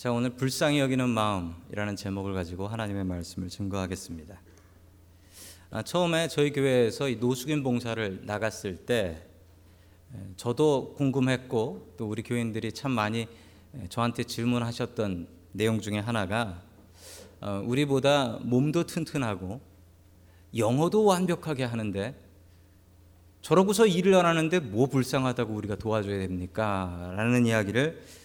자, 오늘 불쌍히 여기는 마음이라는 제목을 가지고 하나님의 말씀을 증거하겠습니다. 아, 처음에 저희 교회에서 이 노숙인 봉사를 나갔을 때 저도 궁금했고 또 우리 교인들이 참 많이 저한테 질문하셨던 내용 중에 하나가 어, 우리보다 몸도 튼튼하고 영어도 완벽하게 하는데 저러고서 일을 안 하는데 뭐 불쌍하다고 우리가 도와줘야 됩니까? 라는 이야기를 어,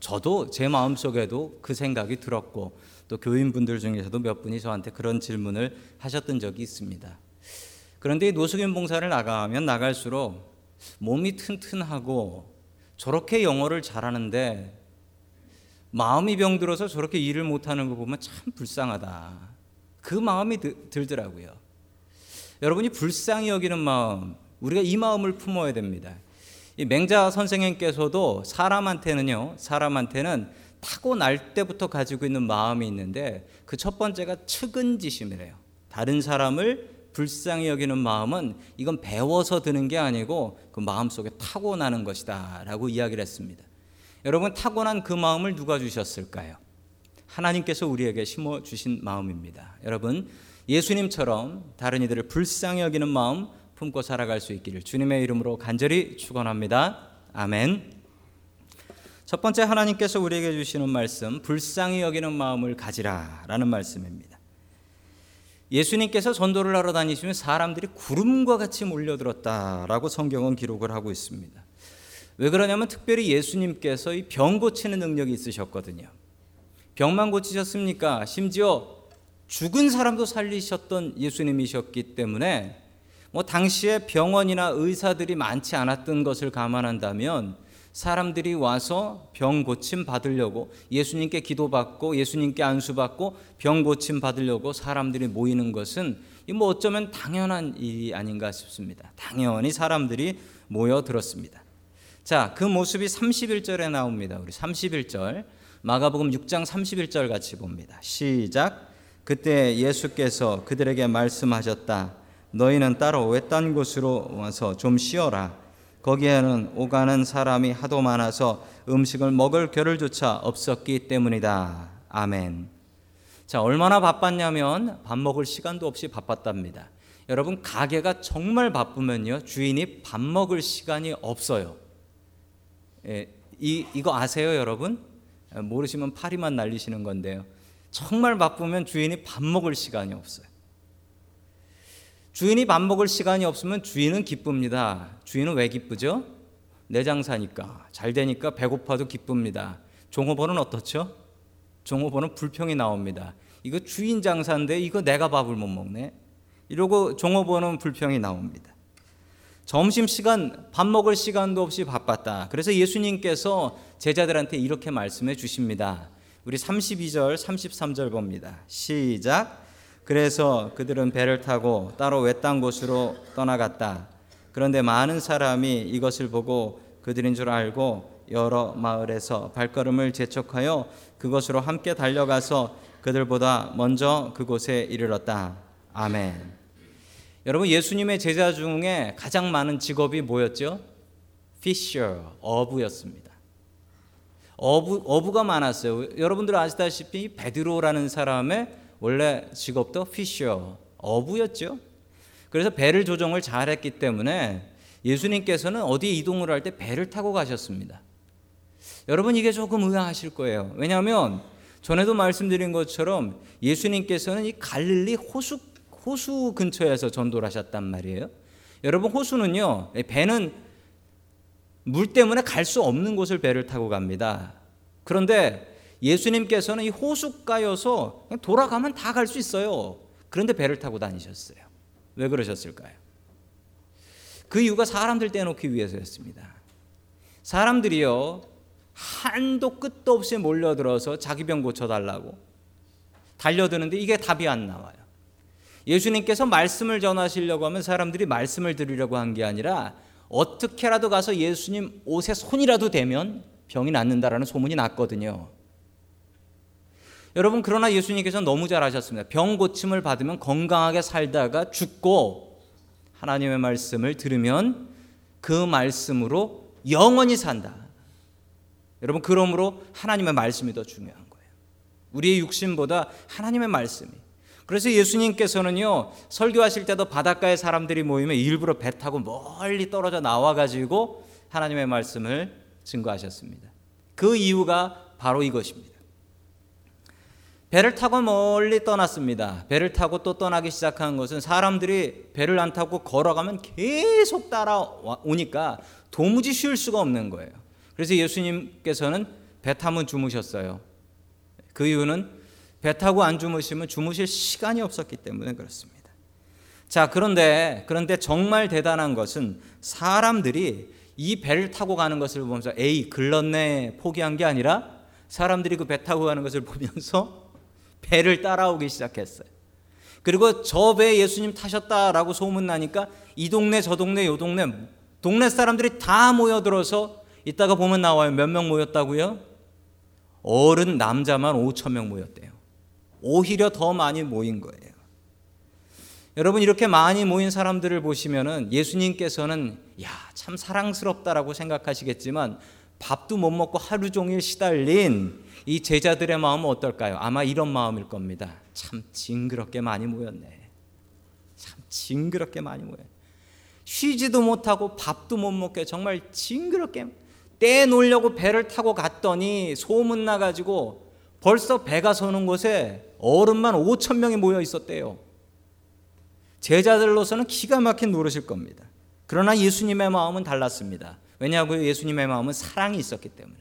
저도 제 마음속에도 그 생각이 들었고 또 교인분들 중에서도 몇 분이 저한테 그런 질문을 하셨던 적이 있습니다. 그런데 노숙인 봉사를 나가면 나갈수록 몸이 튼튼하고 저렇게 영어를 잘하는데 마음이 병들어서 저렇게 일을 못하는 거 보면 참 불쌍하다. 그 마음이 들더라고요. 여러분이 불쌍히 여기는 마음, 우리가 이 마음을 품어야 됩니다. 이 맹자 선생님께서도 사람한테는요, 사람한테는 타고 날 때부터 가지고 있는 마음이 있는데 그 첫 번째가 측은지심이래요. 다른 사람을 불쌍히 여기는 마음은 이건 배워서 드는 게 아니고 그 마음 속에 타고나는 것이다 라고 이야기를 했습니다. 여러분 타고난 그 마음을 누가 주셨을까요? 하나님께서 우리에게 심어 주신 마음입니다. 여러분 예수님처럼 다른 이들을 불쌍히 여기는 마음 품고 살아갈 수 있기를 주님의 이름으로 간절히 축원합니다. 아멘. 첫 번째 하나님께서 우리에게 주시는 말씀 불쌍히 여기는 마음을 가지라라는 말씀입니다. 예수님께서 전도를 하러 다니시면 사람들이 구름과 같이 몰려들었다라고 성경은 기록을 하고 있습니다. 왜 그러냐면 특별히 예수님께서 이 병 고치는 능력이 있으셨거든요. 병만 고치셨습니까? 심지어 죽은 사람도 살리셨던 예수님이셨기 때문에 뭐 당시에 병원이나 의사들이 많지 않았던 것을 감안한다면 사람들이 와서 병 고침 받으려고 예수님께 기도받고 예수님께 안수받고 병 고침 받으려고 사람들이 모이는 것은 뭐 어쩌면 당연한 일이 아닌가 싶습니다. 당연히 사람들이 모여 들었습니다. 자, 그 모습이 31절에 나옵니다. 우리 31절 마가복음 6장 31절 같이 봅니다. 시작. 그때 예수께서 그들에게 말씀하셨다. 너희는 따로 외딴 곳으로 와서 좀 쉬어라. 거기에는 오가는 사람이 하도 많아서 음식을 먹을 겨를조차 없었기 때문이다. 아멘. 자, 얼마나 바빴냐면 밥 먹을 시간도 없이 바빴답니다. 여러분, 가게가 정말 바쁘면요, 주인이 밥 먹을 시간이 없어요. 예, 이, 이거 아세요, 여러분? 모르시면 파리만 날리시는 건데요. 정말 바쁘면 주인이 밥 먹을 시간이 없어요. 주인이 밥 먹을 시간이 없으면 주인은 기쁩니다. 주인은 왜 기쁘죠? 내 장사니까 잘 되니까 배고파도 기쁩니다. 종업원은 어떻죠? 종업원은 불평이 나옵니다. 이거 주인 장사인데 이거 내가 밥을 못 먹네. 이러고 종업원은 불평이 나옵니다. 점심 시간 밥 먹을 시간도 없이 바빴다. 그래서 예수님께서 제자들한테 이렇게 말씀해 주십니다. 우리 32절, 33절 봅니다. 시작. 그래서 그들은 배를 타고 따로 외딴 곳으로 떠나갔다. 그런데 많은 사람이 이것을 보고 그들인 줄 알고 여러 마을에서 발걸음을 재촉하여 그곳으로 함께 달려가서 그들보다 먼저 그곳에 이르렀다. 아멘. 여러분 예수님의 제자 중에 가장 많은 직업이 뭐였죠? 피셔, 어부였습니다. 어부 어부가 많았어요. 여러분들 아시다시피 베드로라는 사람의 원래 직업도 피셔, 어부였죠. 그래서 배를 조정을 잘했기 때문에 예수님께서는 어디 이동을 할 때 배를 타고 가셨습니다. 여러분 이게 조금 의아하실 거예요. 왜냐하면 전에도 말씀드린 것처럼 예수님께서는 이 갈릴리 호수 호수 근처에서 전도를 하셨단 말이에요. 여러분 호수는요 배는 물 때문에 갈 수 없는 곳을 배를 타고 갑니다. 그런데 예수님께서는 이 호숫가여서 돌아가면 다 갈 수 있어요. 그런데 배를 타고 다니셨어요. 왜 그러셨을까요? 그 이유가 사람들 떼놓기 위해서였습니다. 사람들이요, 한도 끝도 없이 몰려들어서 자기 병 고쳐달라고 달려드는데 이게 답이 안 나와요. 예수님께서 말씀을 전하시려고 하면 사람들이 말씀을 들으려고 한 게 아니라 어떻게라도 가서 예수님 옷에 손이라도 대면 병이 낫는다라는 소문이 났거든요. 여러분 그러나 예수님께서 너무 잘하셨습니다. 병 고침을 받으면 건강하게 살다가 죽고 하나님의 말씀을 들으면 그 말씀으로 영원히 산다. 여러분 그러므로 하나님의 말씀이 더 중요한 거예요. 우리의 육신보다 하나님의 말씀이. 그래서 예수님께서는요 설교하실 때도 바닷가에 사람들이 모이면 일부러 배 타고 멀리 떨어져 나와 가지고 하나님의 말씀을 증거하셨습니다. 그 이유가 바로 이것입니다. 배를 타고 멀리 떠났습니다. 배를 타고 또 떠나기 시작한 것은 사람들이 배를 안 타고 걸어가면 계속 따라오니까 도무지 쉴 수가 없는 거예요. 그래서 예수님께서는 배 타면 주무셨어요. 그 이유는 배 타고 안 주무시면 주무실 시간이 없었기 때문에 그렇습니다. 자, 그런데 그런데 정말 대단한 것은 사람들이 이 배를 타고 가는 것을 보면서 에이 글렀네 포기한 게 아니라 사람들이 그 배 타고 가는 것을 보면서 배를 따라오기 시작했어요. 그리고 저배 예수님 타셨다라고 소문 나니까 이 동네 저 동네 요 동네 동네 사람들이 다 모여들어서 이따가 보면 나와요. 몇 명 모였다고요? 어른 남자만 5천 명 모였대요. 오히려 더 많이 모인 거예요. 여러분 이렇게 많이 모인 사람들을 보시면은 예수님께서는 야, 참 사랑스럽다라고 생각하시겠지만 밥도 못 먹고 하루 종일 시달린 이 제자들의 마음은 어떨까요? 아마 이런 마음일 겁니다. 참 징그럽게 많이 모였네. 참 징그럽게 많이 모여. 쉬지도 못하고 밥도 못 먹게 정말 징그럽게 떼놓으려고 배를 타고 갔더니 소문 나가지고 벌써 배가 서는 곳에 어른만 5천 명이 모여 있었대요. 제자들로서는 기가 막힌 노릇일 겁니다. 그러나 예수님의 마음은 달랐습니다. 왜냐하고 예수님의 마음은 사랑이 있었기 때문에.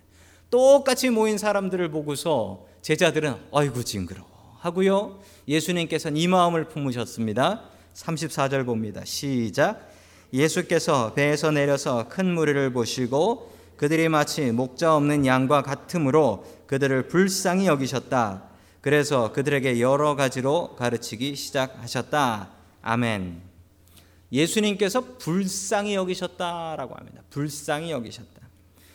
똑같이 모인 사람들을 보고서 제자들은 아이고 징그러워 하고요. 예수님께서는 이 마음을 품으셨습니다. 34절 봅니다. 시작. 예수께서 배에서 내려서 큰 무리를 보시고 그들이 마치 목자 없는 양과 같으므로 그들을 불쌍히 여기셨다. 그래서 그들에게 여러 가지로 가르치기 시작하셨다. 아멘. 예수님께서 불쌍히 여기셨다라고 합니다. 불쌍히 여기셨다.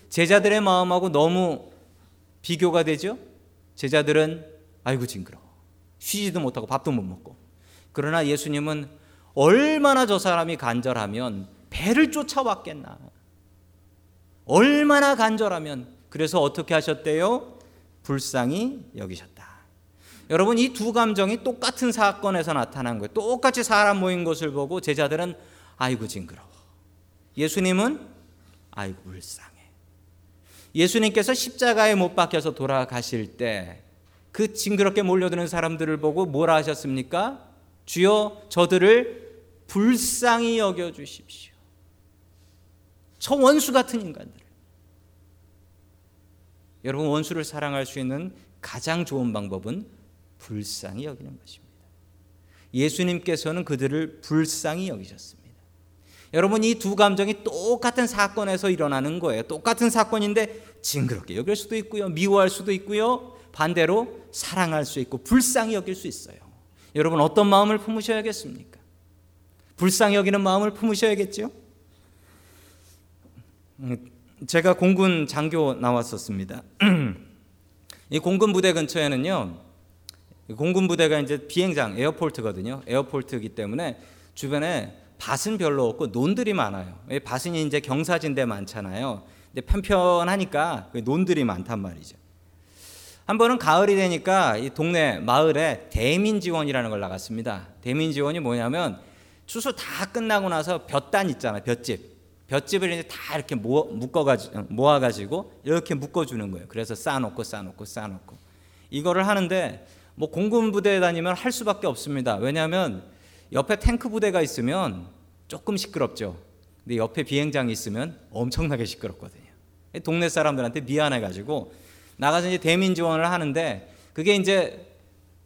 제자들의 마음하고 너무 비교가 되죠? 제자들은 아이고 징그러. 쉬지도 못하고 밥도 못 먹고. 그러나 예수님은 얼마나 저 사람이 간절하면 배를 쫓아왔겠나. 얼마나 간절하면 그래서 어떻게 하셨대요? 불쌍히 여기셨다. 여러분 이 두 감정이 똑같은 사건에서 나타난 거예요. 똑같이 사람 모인 것을 보고 제자들은 아이고 징그러워. 예수님은 아이고 불쌍해. 예수님께서 십자가에 못 박혀서 돌아가실 때 그 징그럽게 몰려드는 사람들을 보고 뭐라 하셨습니까? 주여 저들을 불쌍히 여겨 주십시오. 저 원수 같은 인간들. 여러분 원수를 사랑할 수 있는 가장 좋은 방법은 불쌍히 여기는 것입니다. 예수님께서는 그들을 불쌍히 여기셨습니다. 여러분 이 두 감정이 똑같은 사건에서 일어나는 거예요. 똑같은 사건인데 징그럽게 여길 수도 있고요. 미워할 수도 있고요. 반대로 사랑할 수 있고 불쌍히 여길 수 있어요. 여러분 어떤 마음을 품으셔야겠습니까? 불쌍히 여기는 마음을 품으셔야겠죠? 음, 제가 공군 장교 나왔었습니다. 이 공군 부대 근처에는요. 공군 부대가 이제 비행장 에어포트거든요. 에어포트이기 때문에 주변에 밭은 별로 없고 논들이 많아요. 밭은 이제 경사진데 많잖아요. 근데 편편하니까 그 논들이 많단 말이죠. 한 번은 가을이 되니까 이 동네 마을에 대민 지원이라는 걸 나갔습니다. 대민 지원이 뭐냐면 추수 다 끝나고 나서 볕단 있잖아요. 볕집. 볕집을 이제 다 이렇게 묶어가지고 모아가지고 이렇게 묶어주는 거예요. 그래서 쌓아놓고 쌓아놓고 쌓아놓고 이거를 하는데 뭐 공군 부대에 다니면 할 수밖에 없습니다. 왜냐하면 옆에 탱크 부대가 있으면 조금 시끄럽죠. 근데 옆에 비행장이 있으면 엄청나게 시끄럽거든요. 동네 사람들한테 미안해가지고 나가서 이제 대민 지원을 하는데 그게 이제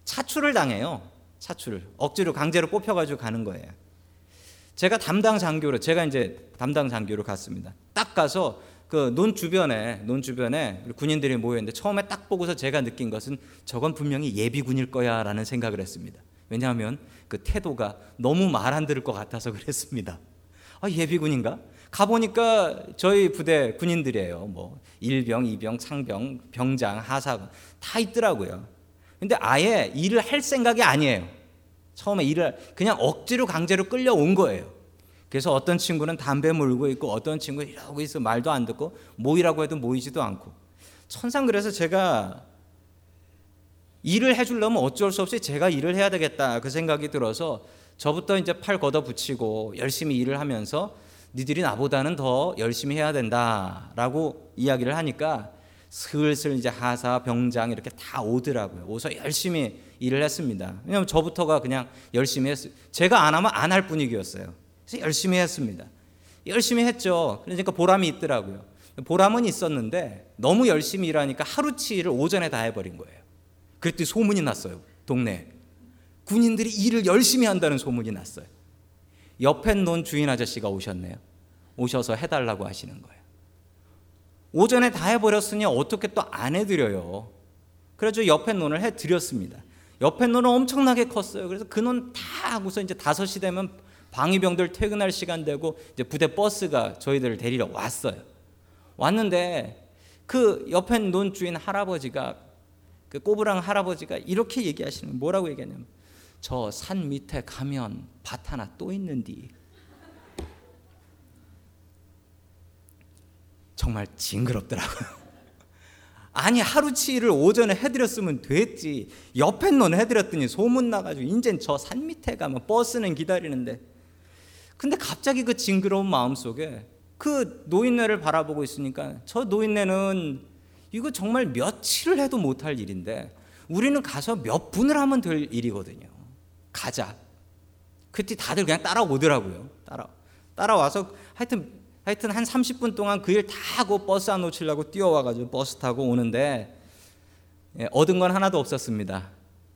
차출을 당해요. 차출을 억지로 강제로 뽑혀가지고 가는 거예요. 제가 담당 장교로 제가 이제 담당 장교로 갔습니다. 딱 가서 그 논 주변에 논 주변에 군인들이 모여 있는데 처음에 딱 보고서 제가 느낀 것은 저건 분명히 예비군일 거야라는 생각을 했습니다. 왜냐하면 그 태도가 너무 말 안 들을 것 같아서 그랬습니다. 아, 예비군인가? 가보니까 저희 부대 군인들이에요. 뭐, 일병, 이병, 상병, 병장, 하사관 다 있더라고요. 근데 아예 일을 할 생각이 아니에요. 처음에 일을 그냥 억지로 강제로 끌려온 거예요. 그래서 어떤 친구는 담배 물고 있고 어떤 친구는 이러고 있어 말도 안 듣고 모이라고 해도 모이지도 않고 천상 그래서 제가 일을 해주려면 어쩔 수 없이 제가 일을 해야 되겠다 그 생각이 들어서 저부터 이제 팔 걷어 붙이고 열심히 일을 하면서 니들이 나보다는 더 열심히 해야 된다라고 이야기를 하니까 슬슬 이제 하사 병장 이렇게 다 오더라고요. 오서 열심히 일을 했습니다. 왜냐하면 저부터가 그냥 열심히 했어요. 제가 안 하면 안 할 분위기였어요. 그래서 열심히 했습니다. 열심히 했죠. 그러니까 보람이 있더라고요. 보람은 있었는데 너무 열심히 일하니까 하루치를 오전에 다 해버린 거예요. 그랬더니 소문이 났어요. 동네 군인들이 일을 열심히 한다는 소문이 났어요. 옆에 논 주인 아저씨가 오셨네요. 오셔서 해달라고 하시는 거예요. 오전에 다 해버렸으니 어떻게 또 안 해드려요. 그래서 옆에 논을 해드렸습니다. 옆에 논은 엄청나게 컸어요. 그래서 그 논 다 하고서 이제 5시 되면 방위병들 퇴근할 시간 되고 이제 부대 버스가 저희들을 데리러 왔어요. 왔는데 그 옆에 논 주인 할아버지가 그 꼬부랑 할아버지가 이렇게 얘기하시는 뭐라고 얘기하냐면 저 산 밑에 가면 밭 하나 또 있는디 정말 징그럽더라고요. 아니 하루치를 오전에 해드렸으면 됐지. 옆에 논 해드렸더니 소문 나가지고 인젠 저 산 밑에 가면 버스는 기다리는데. 근데 갑자기 그 징그러운 마음 속에 그 노인네를 바라보고 있으니까 저 노인네는 이거 정말 며칠을 해도 못할 일인데 우리는 가서 몇 분을 하면 될 일이거든요. 가자. 그때 다들 그냥 따라오더라고요. 따라 따라와서 하여튼 하여튼 한 30분 동안 그 일 다 하고 버스 안 놓치려고 뛰어와가지고 버스 타고 오는데 예, 얻은 건 하나도 없었습니다.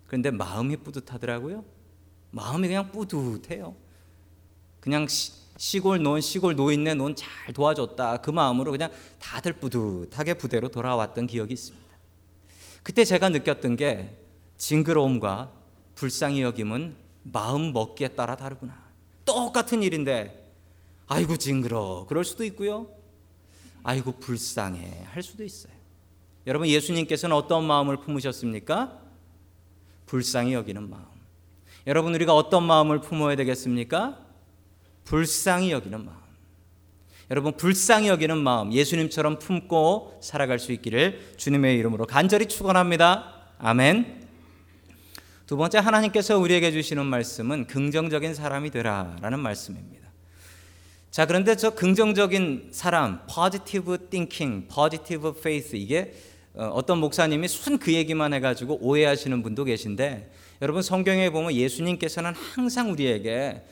그런데 마음이 뿌듯하더라고요. 마음이 그냥 뿌듯해요. 그냥 시, 시골 논 시골 노인네 논 잘 도와줬다 그 마음으로 그냥 다들 뿌듯하게 부대로 돌아왔던 기억이 있습니다. 그때 제가 느꼈던 게 징그러움과 불쌍히 여김은 마음 먹기에 따라 다르구나. 똑같은 일인데 아이고 징그러 그럴 수도 있고요. 아이고 불쌍해 할 수도 있어요. 여러분 예수님께서는 어떤 마음을 품으셨습니까? 불쌍히 여기는 마음. 여러분 우리가 어떤 마음을 품어야 되겠습니까? 불쌍히 여기는 마음. 여러분 불쌍히 여기는 마음 예수님처럼 품고 살아갈 수 있기를 주님의 이름으로 간절히 축원합니다. 아멘. 두 번째 하나님께서 우리에게 주시는 말씀은 긍정적인 사람이 되라라는 말씀입니다. 자, 그런데 저 긍정적인 사람, positive thinking, positive faith 이게 어떤 목사님이 순 그 얘기만 해 가지고 오해하시는 분도 계신데 여러분 성경에 보면 예수님께서는 항상 우리에게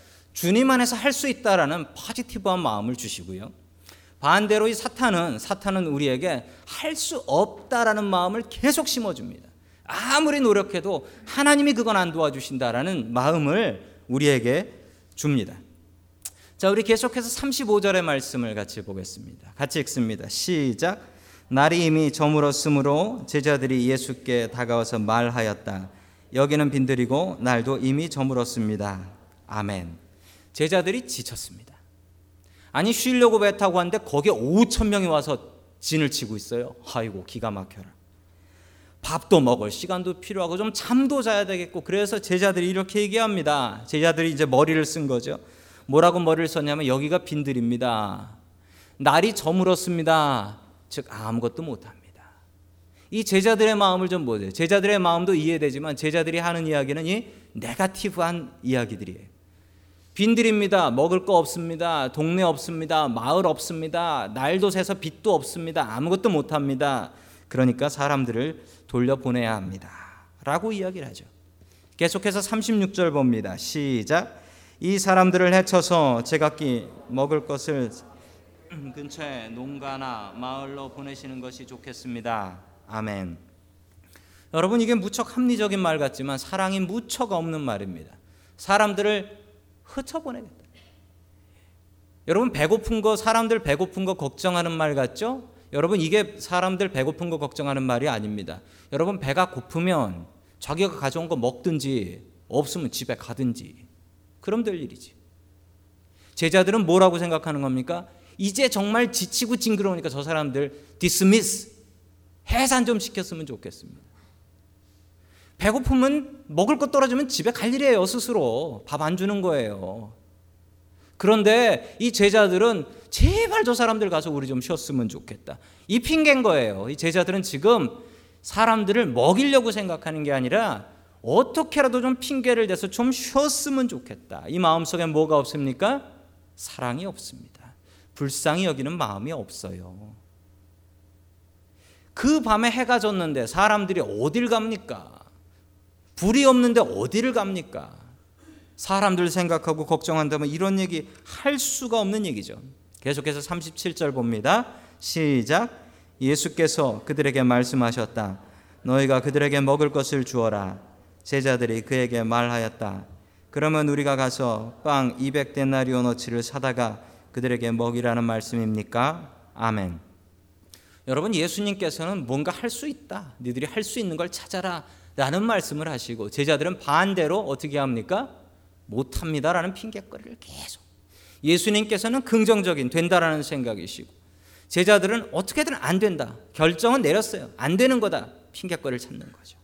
주님 안에서 할 수 있다라는 포지티브한 마음을 주시고요. 반대로 이 사탄은 사탄은 우리에게 할 수 없다라는 마음을 계속 심어줍니다. 아무리 노력해도 하나님이 그건 안 도와주신다라는 마음을 우리에게 줍니다. 자, 우리 계속해서 35절의 말씀을 같이 보겠습니다. 같이 읽습니다. 시작. 날이 이미 저물었으므로 제자들이 예수께 다가와서 말하였다. 여기는 빈들이고 날도 이미 저물었습니다. 아멘. 제자들이 지쳤습니다. 아니 쉬려고 배 타고 왔는데 거기에 5천 명이 와서 진을 치고 있어요. 아이고 기가 막혀라. 밥도 먹을 시간도 필요하고 좀 잠도 자야 되겠고 그래서 제자들이 이렇게 얘기합니다. 제자들이 이제 머리를 쓴 거죠. 뭐라고 머리를 썼냐면 여기가 빈들입니다. 날이 저물었습니다. 즉 아무것도 못합니다. 이 제자들의 마음을 좀 보세요. 제자들의 마음도 이해되지만 제자들이 하는 이야기는 이 네가티브한 이야기들이에요. 빈들입니다. 먹을 거 없습니다. 동네 없습니다. 마을 없습니다. 날도 새서 빛도 없습니다. 아무것도 못 합니다. 그러니까 사람들을 돌려보내야 합니다. 라고 이야기를 하죠. 계속해서 36절 봅니다. 시작. 이 사람들을 해쳐서 제각기 먹을 것을 근처에 농가나 마을로 보내시는 것이 좋겠습니다. 아멘. 여러분 이게 무척 합리적인 말 같지만 사랑이 무척 없는 말입니다. 사람들을 흩어보내겠다. 여러분 배고픈 거 사람들 배고픈 거 걱정하는 말 같죠? 여러분 이게 사람들 배고픈 거 걱정하는 말이 아닙니다. 여러분 배가 고프면 자기가 가져온 거 먹든지 없으면 집에 가든지 그럼 될 일이지. 제자들은 뭐라고 생각하는 겁니까? 이제 정말 지치고 징그러우니까 저 사람들 디스미스 해산 좀 시켰으면 좋겠습니다. 배고프면 먹을 것 떨어지면 집에 갈 일이에요, 스스로. 밥 안 주는 거예요. 그런데 이 제자들은 제발 저 사람들 가서 우리 좀 쉬었으면 좋겠다. 이 핑계인 거예요. 이 제자들은 지금 사람들을 먹이려고 생각하는 게 아니라 어떻게라도 좀 핑계를 대서 좀 쉬었으면 좋겠다. 이 마음속에 뭐가 없습니까? 사랑이 없습니다. 불쌍히 여기는 마음이 없어요. 그 밤에 해가 졌는데 사람들이 어딜 갑니까? 불이 없는데 어디를 갑니까? 사람들 생각하고 걱정한다면 이런 얘기 할 수가 없는 얘기죠. 계속해서 37절 봅니다. 시작. 예수께서 그들에게 말씀하셨다. 너희가 그들에게 먹을 것을 주어라. 제자들이 그에게 말하였다. 그러면 우리가 가서 빵 200데나리오너치를 사다가 그들에게 먹이라는 말씀입니까? 아멘. 여러분 예수님께서는 뭔가 할 수 있다. 너희들이 할 수 있는 걸 찾아라. 라는 말씀을 하시고 제자들은 반대로 어떻게 합니까? 못합니다라는 핑계거리를 계속. 예수님께서는 긍정적인 된다라는 생각이시고 제자들은 어떻게든 안 된다. 결정은 내렸어요. 안 되는 거다. 핑계거리를 찾는 거죠.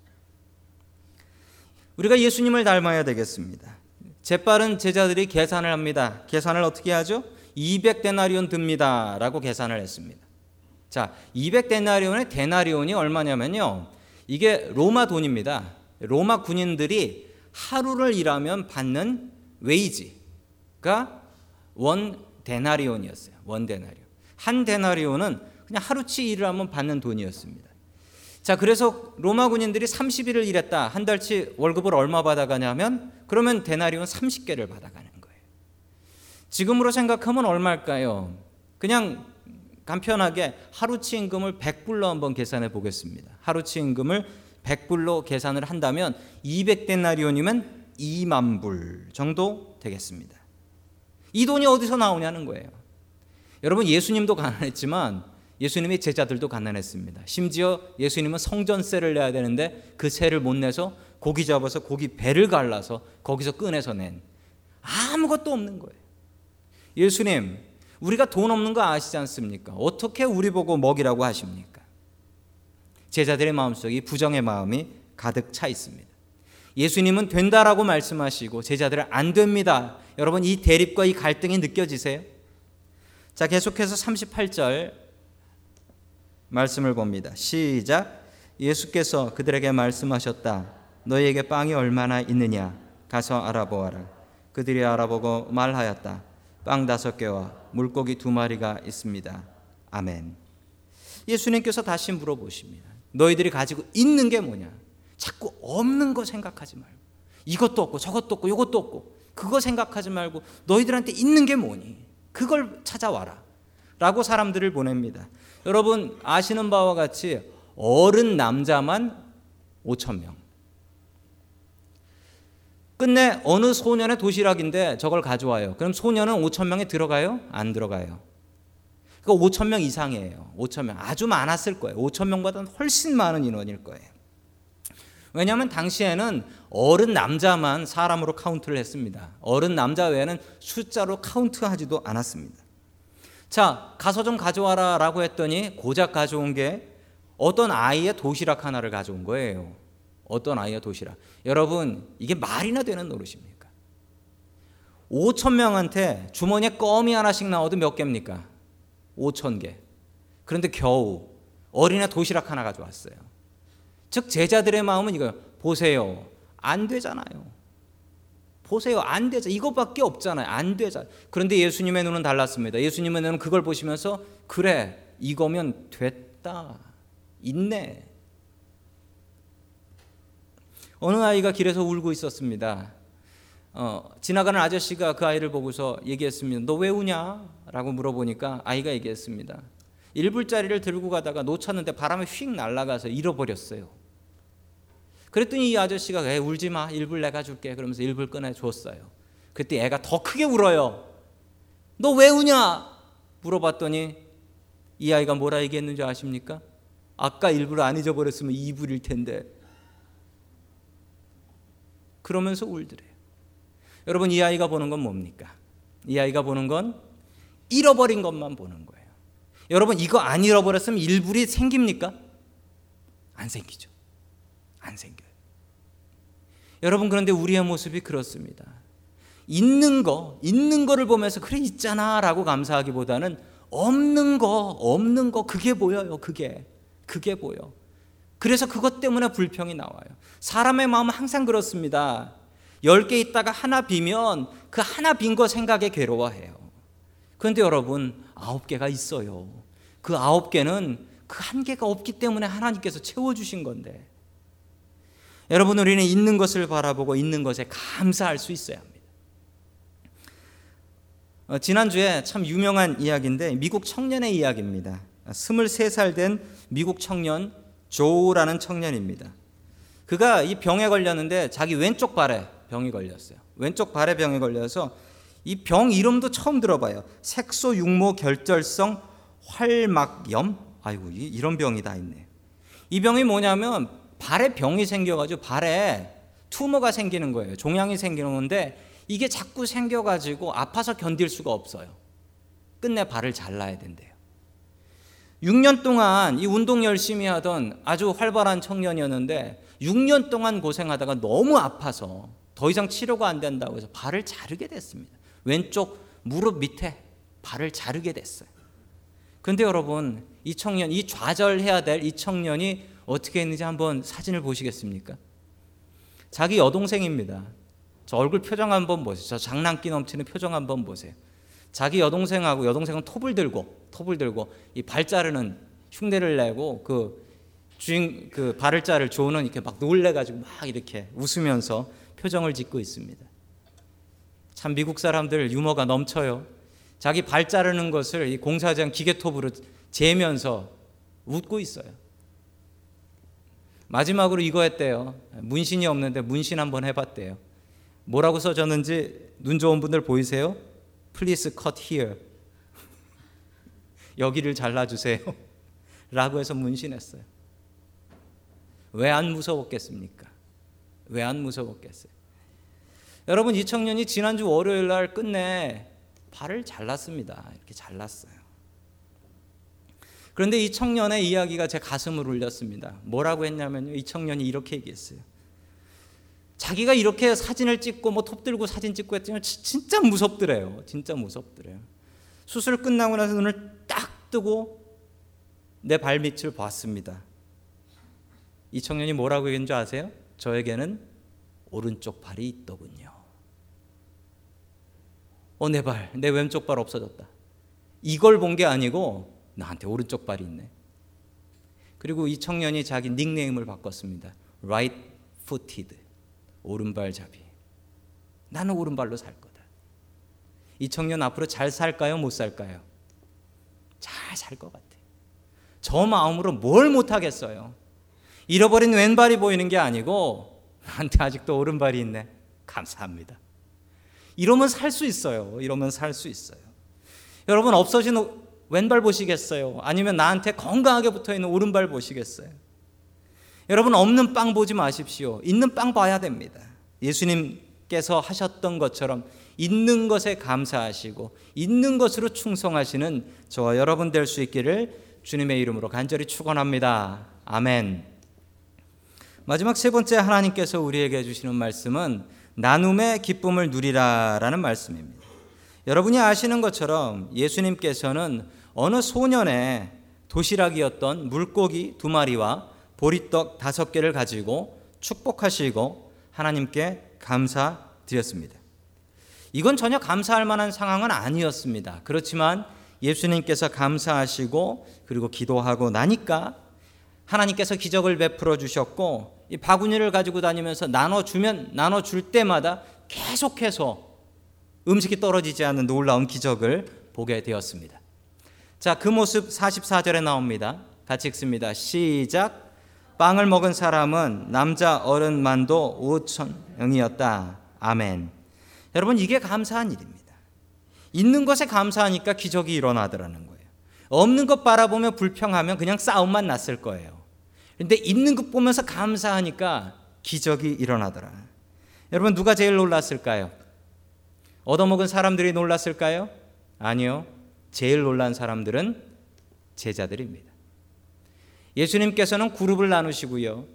우리가 예수님을 닮아야 되겠습니다. 재빠른 제자들이 계산을 합니다. 계산을 어떻게 하죠? 200데나리온 듭니다라고 계산을 했습니다. 자, 200데나리온의 데나리온이 얼마냐면요. 이게 로마 돈입니다. 로마 군인들이 하루를 일하면 받는 웨이지가 원 데나리온이었어요. 원 데나리온. 한 데나리온은 그냥 하루치 일을 하면 받는 돈이었습니다. 자, 그래서 로마 군인들이 30일을 일했다. 한 달치 월급을 얼마 받아가냐면 그러면 데나리온 30개를 받아가는 거예요. 지금으로 생각하면 얼마일까요? 그냥 간편하게 하루치 임금을 100불로 한번 계산해 보겠습니다. 하루치 임금을 100불로 계산을 한다면 200데나리온이면 2만 불 정도 되겠습니다. 이 돈이 어디서 나오냐는 거예요. 여러분 예수님도 가난했지만 예수님의 제자들도 가난했습니다. 심지어 예수님은 성전세를 내야 되는데 그 세를 못 내서 고기 잡아서 고기 배를 갈라서 거기서 꺼내서 낸 아무것도 없는 거예요. 예수님 우리가 돈 없는 거 아시지 않습니까? 어떻게 우리 보고 먹이라고 하십니까? 제자들의 마음속에 부정의 마음이 가득 차 있습니다. 예수님은 된다라고 말씀하시고 제자들은 안 됩니다. 여러분 이 대립과 이 갈등이 느껴지세요? 자, 계속해서 38절 말씀을 봅니다. 시작. 예수께서 그들에게 말씀하셨다. 너희에게 빵이 얼마나 있느냐? 가서 알아보아라. 그들이 알아보고 말하였다. 빵 다섯 개와 물고기 두 마리가 있습니다. 아멘. 예수님께서 다시 물어보십니다. 너희들이 가지고 있는 게 뭐냐? 자꾸 없는 거 생각하지 말고 이것도 없고 저것도 없고 이것도 없고 그거 생각하지 말고 너희들한테 있는 게 뭐니? 그걸 찾아와라. 라고 사람들을 보냅니다. 여러분 아시는 바와 같이 어른 남자만 5천 명. 끝내 어느 소년의 도시락인데 저걸 가져와요. 그럼 소년은 5천 명에 들어가요? 안 들어가요. 그 5천 명 이상이에요. 5천 명 아주 많았을 거예요. 5천 명보다는 훨씬 많은 인원일 거예요. 왜냐하면 당시에는 어른 남자만 사람으로 카운트를 했습니다. 어른 남자 외에는 숫자로 카운트하지도 않았습니다. 자, 가서 좀 가져와라 라고 했더니 고작 가져온 게 어떤 아이의 도시락 하나를 가져온 거예요. 어떤 아이의 도시락. 여러분, 이게 말이나 되는 노릇입니까? 5천 명한테 주머니에 껌이 하나씩 나와도 몇 개입니까? 5천 개. 그런데 겨우 어린애 도시락 하나 가져왔어요. 즉 제자들의 마음은 이거예요. 보세요. 안 되잖아요. 보세요. 안 되죠. 이것밖에 없잖아요. 안 되죠. 그런데 예수님의 눈은 달랐습니다. 예수님의 눈은 그걸 보시면서 그래. 이거면 됐다. 있네. 어느 아이가 길에서 울고 있었습니다. 어, 지나가는 아저씨가 그 아이를 보고서 얘기했습니다. 너 왜 우냐? 라고 물어보니까 아이가 얘기했습니다. 1불짜리를 들고 가다가 놓쳤는데 바람에 휙 날아가서 잃어버렸어요. 그랬더니 이 아저씨가 애 울지 마. 1불 내가 줄게. 그러면서 1불 꺼내 줬어요. 그때 애가 더 크게 울어요. 너 왜 우냐? 물어봤더니 이 아이가 뭐라 얘기했는지 아십니까? 아까 1불 안 잊어버렸으면 2불일 텐데. 그러면서 울더래요. 여러분 이 아이가 보는 건 뭡니까? 이 아이가 보는 건 잃어버린 것만 보는 거예요. 여러분 이거 안 잃어버렸으면 1불이 생깁니까? 안 생기죠. 안 생겨요. 여러분 그런데 우리의 모습이 그렇습니다. 있는 거, 있는 거를 보면서 그래 있잖아라고 감사하기보다는 없는 거, 없는 거 그게 보여요. 그게. 그게 보여. 그래서 그것 때문에 불평이 나와요. 사람의 마음은 항상 그렇습니다. 열개 있다가 하나 비면 그 하나 빈 거 생각에 괴로워해요. 그런데 여러분, 아홉 개가 있어요. 그 아홉 개는 그 한 개가 없기 때문에 하나님께서 채워주신 건데. 여러분, 우리는 있는 것을 바라보고 있는 것에 감사할 수 있어야 합니다. 어, 지난주에 참 유명한 이야기인데 미국 청년의 이야기입니다. 23살 된 미국 청년 조라는 청년입니다. 그가 이 병에 걸렸는데 자기 왼쪽 발에 병이 걸렸어요. 왼쪽 발에 병이 걸려서 이 병 이름도 처음 들어봐요. 색소 육모 결절성 활막염. 아이고 이런 병이 다 있네. 이 병이 뭐냐면 발에 병이 생겨가지고 발에 투모가 생기는 거예요. 종양이 생기는 건데 이게 자꾸 생겨가지고 아파서 견딜 수가 없어요. 끝내 발을 잘라야 된대요. 6년 동안 이 운동 열심히 하던 아주 활발한 청년이었는데 6년 동안 고생하다가 너무 아파서 더 이상 치료가 안 된다고 해서 발을 자르게 됐습니다. 왼쪽 무릎 밑에 발을 자르게 됐어요. 근데 여러분, 이 청년, 이 좌절해야 될 이 청년이 어떻게 했는지 한번 사진을 보시겠습니까? 자기 여동생입니다. 저 얼굴 표정 한번 보세요. 저 장난기 넘치는 표정 한번 보세요. 자기 여동생하고 여동생은 톱을 들고 톱을 들고 이 발 자르는 흉내를 내고 그 주인 그 발을 자를 조는 이렇게 막 놀래 가지고 막 이렇게 웃으면서 표정을 짓고 있습니다. 참 미국 사람들 유머가 넘쳐요. 자기 발 자르는 것을 이 공사장 기계톱으로 재면서 웃고 있어요. 마지막으로 이거 했대요. 문신이 없는데 문신 한번 해봤대요. 뭐라고 써졌는지 눈 좋은 분들 보이세요? Please cut here. 여기를 잘라주세요. 라고 해서 문신했어요. 왜 안 무서웠겠습니까? 왜 안 무서웠겠어요? 여러분, 이 청년이 지난주 월요일 날 끝내 발을 잘랐습니다. 이렇게 잘랐어요. 그런데 이 청년의 이야기가 제 가슴을 울렸습니다. 뭐라고 했냐면요. 이 청년이 이렇게 얘기했어요. 자기가 이렇게 사진을 찍고 뭐 톱 들고 사진 찍고 했더니 진짜 무섭더래요. 진짜 무섭더래요. 수술 끝나고 나서 눈을 딱 뜨고 내 발밑을 봤습니다. 이 청년이 뭐라고 얘기한 줄 아세요? 저에게는 오른쪽 발이 있더군요. 어, 내 발, 내 왼쪽 발 없어졌다. 이걸 본 게 아니고 나한테 오른쪽 발이 있네. 그리고 이 청년이 자기 닉네임을 바꿨습니다. Right footed. 오른발잡이. 나는 오른발로 살 거다. 이 청년 앞으로 잘 살까요? 못 살까요? 잘 살 것 같아요. 저 마음으로 뭘 못하겠어요. 잃어버린 왼발이 보이는 게 아니고 나한테 아직도 오른발이 있네. 감사합니다. 이러면 살 수 있어요. 이러면 살 수 있어요. 여러분 없어진 왼발 보시겠어요? 아니면 나한테 건강하게 붙어 있는 오른발 보시겠어요? 여러분 없는 빵 보지 마십시오. 있는 빵 봐야 됩니다. 예수님께서 하셨던 것처럼 있는 것에 감사하시고 있는 것으로 충성하시는 저와 여러분 될 수 있기를 주님의 이름으로 간절히 축원합니다. 아멘. 마지막 세 번째 하나님께서 우리에게 주시는 말씀은 나눔의 기쁨을 누리라라는 말씀입니다. 여러분이 아시는 것처럼 예수님께서는 어느 소년의 도시락이었던 물고기 두 마리와 보리떡 다섯 개를 가지고 축복하시고 하나님께 감사드렸습니다. 이건 전혀 감사할 만한 상황은 아니었습니다. 그렇지만 예수님께서 감사하시고 그리고 기도하고 나니까 하나님께서 기적을 베풀어 주셨고 이 바구니를 가지고 다니면서 나눠 주면 나눠 줄 때마다 계속해서 음식이 떨어지지 않는 놀라운 기적을 보게 되었습니다. 자, 그 모습 44절에 나옵니다. 같이 읽습니다. 시작. 빵을 먹은 사람은 남자 어른만도 5천 명이었다. 아멘. 여러분 이게 감사한 일입니다. 있는 것에 감사하니까 기적이 일어나더라는 거예요. 없는 것 바라보며 불평하면 그냥 싸움만 났을 거예요. 근데 있는 것 보면서 감사하니까 기적이 일어나더라. 여러분 누가 제일 놀랐을까요? 얻어먹은 사람들이 놀랐을까요? 아니요. 제일 놀란 사람들은 제자들입니다. 예수님께서는 그룹을 나누시고요.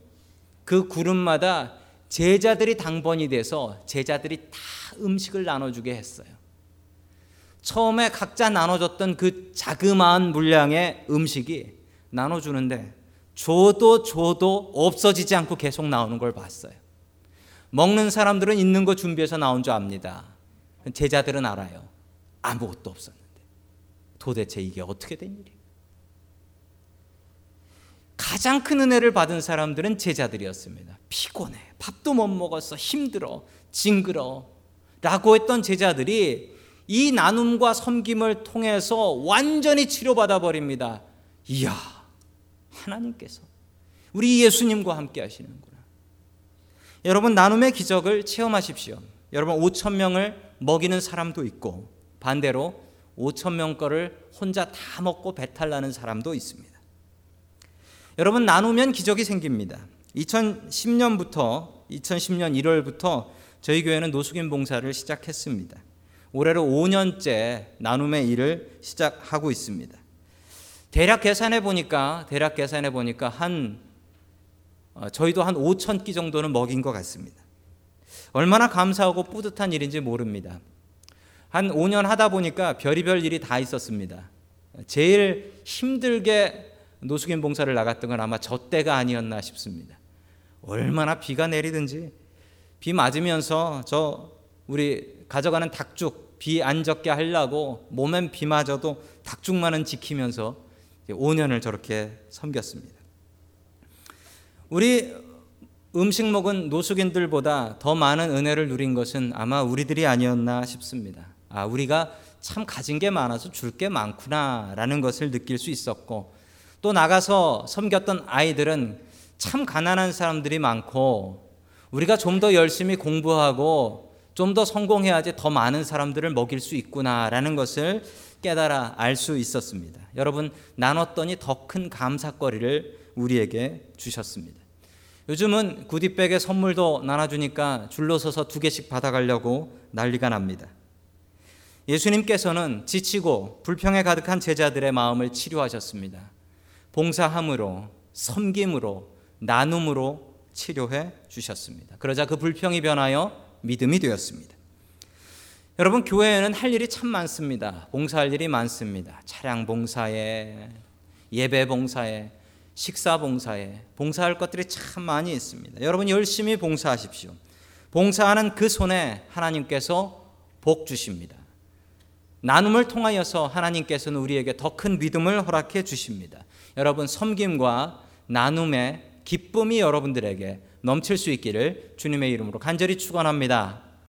그 그룹마다 제자들이 당번이 돼서 제자들이 다 음식을 나눠주게 했어요. 처음에 각자 나눠줬던 그 자그마한 물량의 음식이 나눠주는데 줘도 줘도 없어지지 않고 계속 나오는 걸 봤어요. 먹는 사람들은 있는 거 준비해서 나온 줄 압니다. 제자들은 알아요. 아무것도 없었는데. 도대체 이게 어떻게 된 일이에요? 가장 큰 은혜를 받은 사람들은 제자들이었습니다. 피곤해. 밥도 못 먹었어. 힘들어. 징그러. 라고 했던 제자들이 이 나눔과 섬김을 통해서 완전히 치료받아 버립니다. 이야, 하나님께서 우리 예수님과 함께 하시는구나. 여러분, 나눔의 기적을 체험하십시오. 여러분, 5천 명을 먹이는 사람도 있고, 반대로 5천 명 거를 혼자 다 먹고 배탈 나는 사람도 있습니다. 여러분 나누면 기적이 생깁니다. 2010년부터 2010년 1월부터 저희 교회는 노숙인 봉사를 시작했습니다. 올해로 5년째 나눔의 일을 시작하고 있습니다. 대략 계산해 보니까 대략 계산해 보니까 한 어, 저희도 한 5천 끼 정도는 먹인 것 같습니다. 얼마나 감사하고 뿌듯한 일인지 모릅니다. 한 5년 하다 보니까 별의별 일이 다 있었습니다. 제일 힘들게 노숙인 봉사를 나갔던 건 아마 저 때가 아니었나 싶습니다. 얼마나 비가 내리든지 비 맞으면서 저 우리 가져가는 닭죽 비안 젖게 하려고 몸엔 비 맞아도 닭죽만은 지키면서 5년을 저렇게 섬겼습니다. 우리 음식 먹은 노숙인들보다 더 많은 은혜를 누린 것은 아마 우리들이 아니었나 싶습니다. 아, 우리가 참 가진 게 많아서 줄 게 많구나라는 것을 느낄 수 있었고 또 나가서 섬겼던 아이들은 참 가난한 사람들이 많고 우리가 좀 더 열심히 공부하고 좀 더 성공해야지 더 많은 사람들을 먹일 수 있구나라는 것을 깨달아 알 수 있었습니다. 여러분 나눴더니 더 큰 감사거리를 우리에게 주셨습니다. 요즘은 구디백에 선물도 나눠주니까 줄로 서서 두 개씩 받아가려고 난리가 납니다. 예수님께서는 지치고 불평에 가득한 제자들의 마음을 치료하셨습니다. 봉사함으로 섬김으로 나눔으로 치료해 주셨습니다. 그러자 그 불평이 변하여 믿음이 되었습니다. 여러분 교회에는 할 일이 참 많습니다. 봉사할 일이 많습니다. 차량 봉사에 예배 봉사에 식사 봉사에 봉사할 것들이 참 많이 있습니다. 여러분 열심히 봉사하십시오. 봉사하는 그 손에 하나님께서 복 주십니다. 나눔을 통하여서 하나님께서는 우리에게 더 큰 믿음을 허락해 주십니다. 여러분 섬김과 나눔의 기쁨이 여러분들에게 넘칠 수 있기를 주님의 이름으로 간절히 축원합니다.